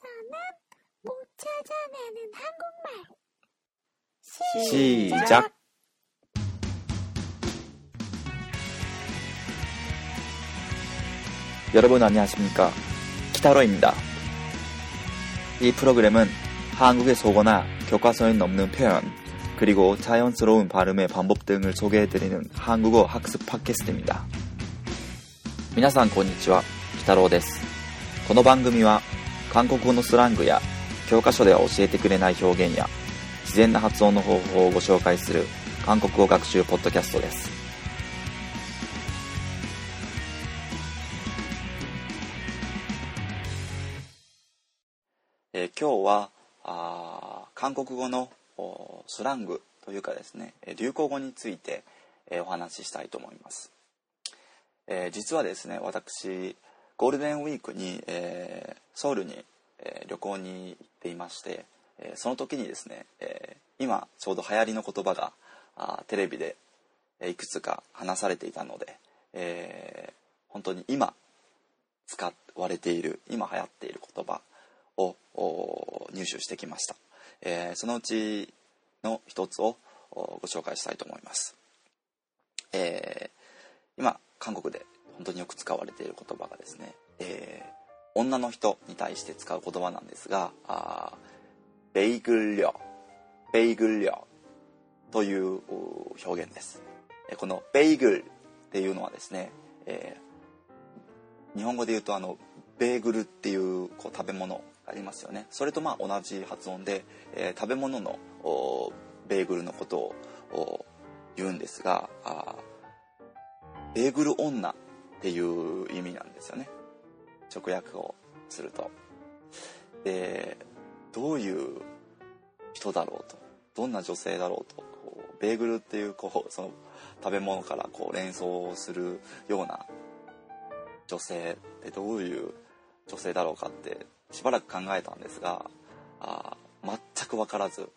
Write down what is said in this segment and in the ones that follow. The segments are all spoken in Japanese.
여기서는 못 찾아내는 한국말. 시작. 여러분 안녕하십니까? 키타로입니다. 이 프로그램은 한국의 속어나 교과서에 넘는 표현, 그리고 자연스러운 발음의 방법 등을 소개해드리는 한국어 학습 팟캐스트입니다. 皆さんこんにちは、キタロウです。この番組は 韓国語のスラングや教科書では教えてくれない表現や自然な発音の方法をご紹介する韓国語学習ポッドキャストです。え今日はあ韓国語のスラングというかですね流行語について、えお話ししたいと思います、えー実はですね私ゴールデンウィークに、えーソウルに、えー旅行に行っていまして、えーその時にですね、えー今ちょうど流行りの言葉があテレビでいくつか話されていたので、えー本当に今使われている今流行っている言葉を入手してきました、えーそのうちの一つをご紹介したいと思います、えー今韓国で本当によく使われている言葉がですね、えー女の人に対して使う言葉なんですがあーベイグル려ベイグル려という表現です。えこのベイグルっていうのはですね、えー日本語で言うとあのベーグルっていうこう食べ物ありますよね。それとまあ同じ発音で、えー食べ物のベーグルのことを言うんですがあーベーグル女っていう意味なんですよね。直訳をすると。でどういう人だろうと。どんな女性だろうと。こうベーグルっていうこうその食べ物からこう連想するような女性ってどういう女性だろうかってしばらく考えたんですがあ全く分からず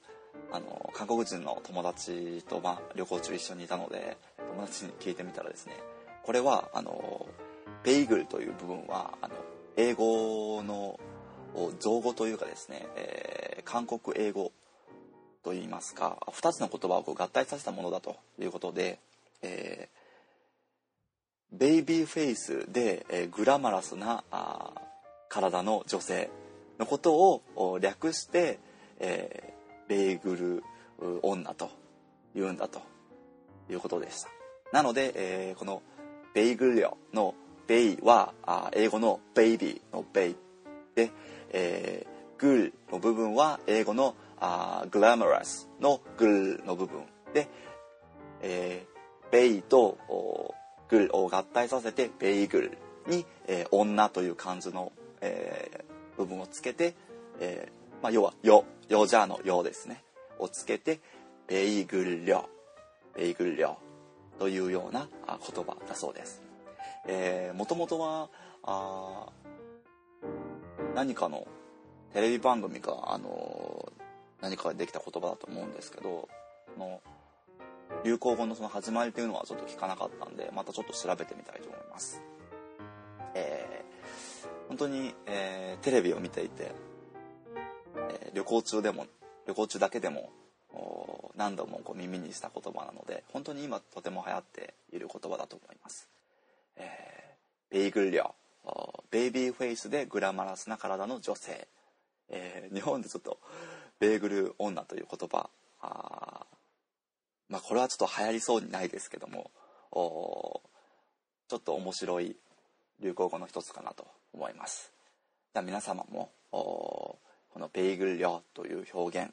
あの韓国人の友達と、まあ、旅行中一緒にいたので友達に聞いてみたらですねこれはあのベイグルという部分はあの英語の造語というかですね、えー韓国英語といいますか2つの言葉を合体させたものだということで、えーベイビーフェイスで、えーグラマラスなあ体の女性のことを略して、えーベーグル女と言うんだということでした。なので、えーこのベイグリオのベイはあ英語のベイビーのベイで、えー、グルの部分は英語のあグラマラスのグルの部分で、えー、ベイとグルを合体させてベイグルに、えー、女という漢字の、えー、部分をつけて、えーまあ、要は「よ」「よじゃ」の「よ」ですね。をつけて「ベイグルリョ」「ベイグルリョ」というような言葉だそうです。えー、もともとはあ何かのテレビ番組か、あのー何かができた言葉だと思うんですけどの流行語のその始まりというのはちょっと聞かなかったんでまたちょっと調べてみたいと思います。えー本当に、えーテレビを見ていて、えー旅行中でも旅行中だけでも何度もこう耳にした言葉なので本当に今とても流行っている言葉だと思います。えーベイグル려おベイビーフェイスでグラマラスな体の女性、えー日本でちょっとベーグル女という言葉あまあこれはちょっと流行りそうにないですけどもおちょっと面白い流行語の一つかなと思います。じゃあ皆様もこのベーグル려という表現、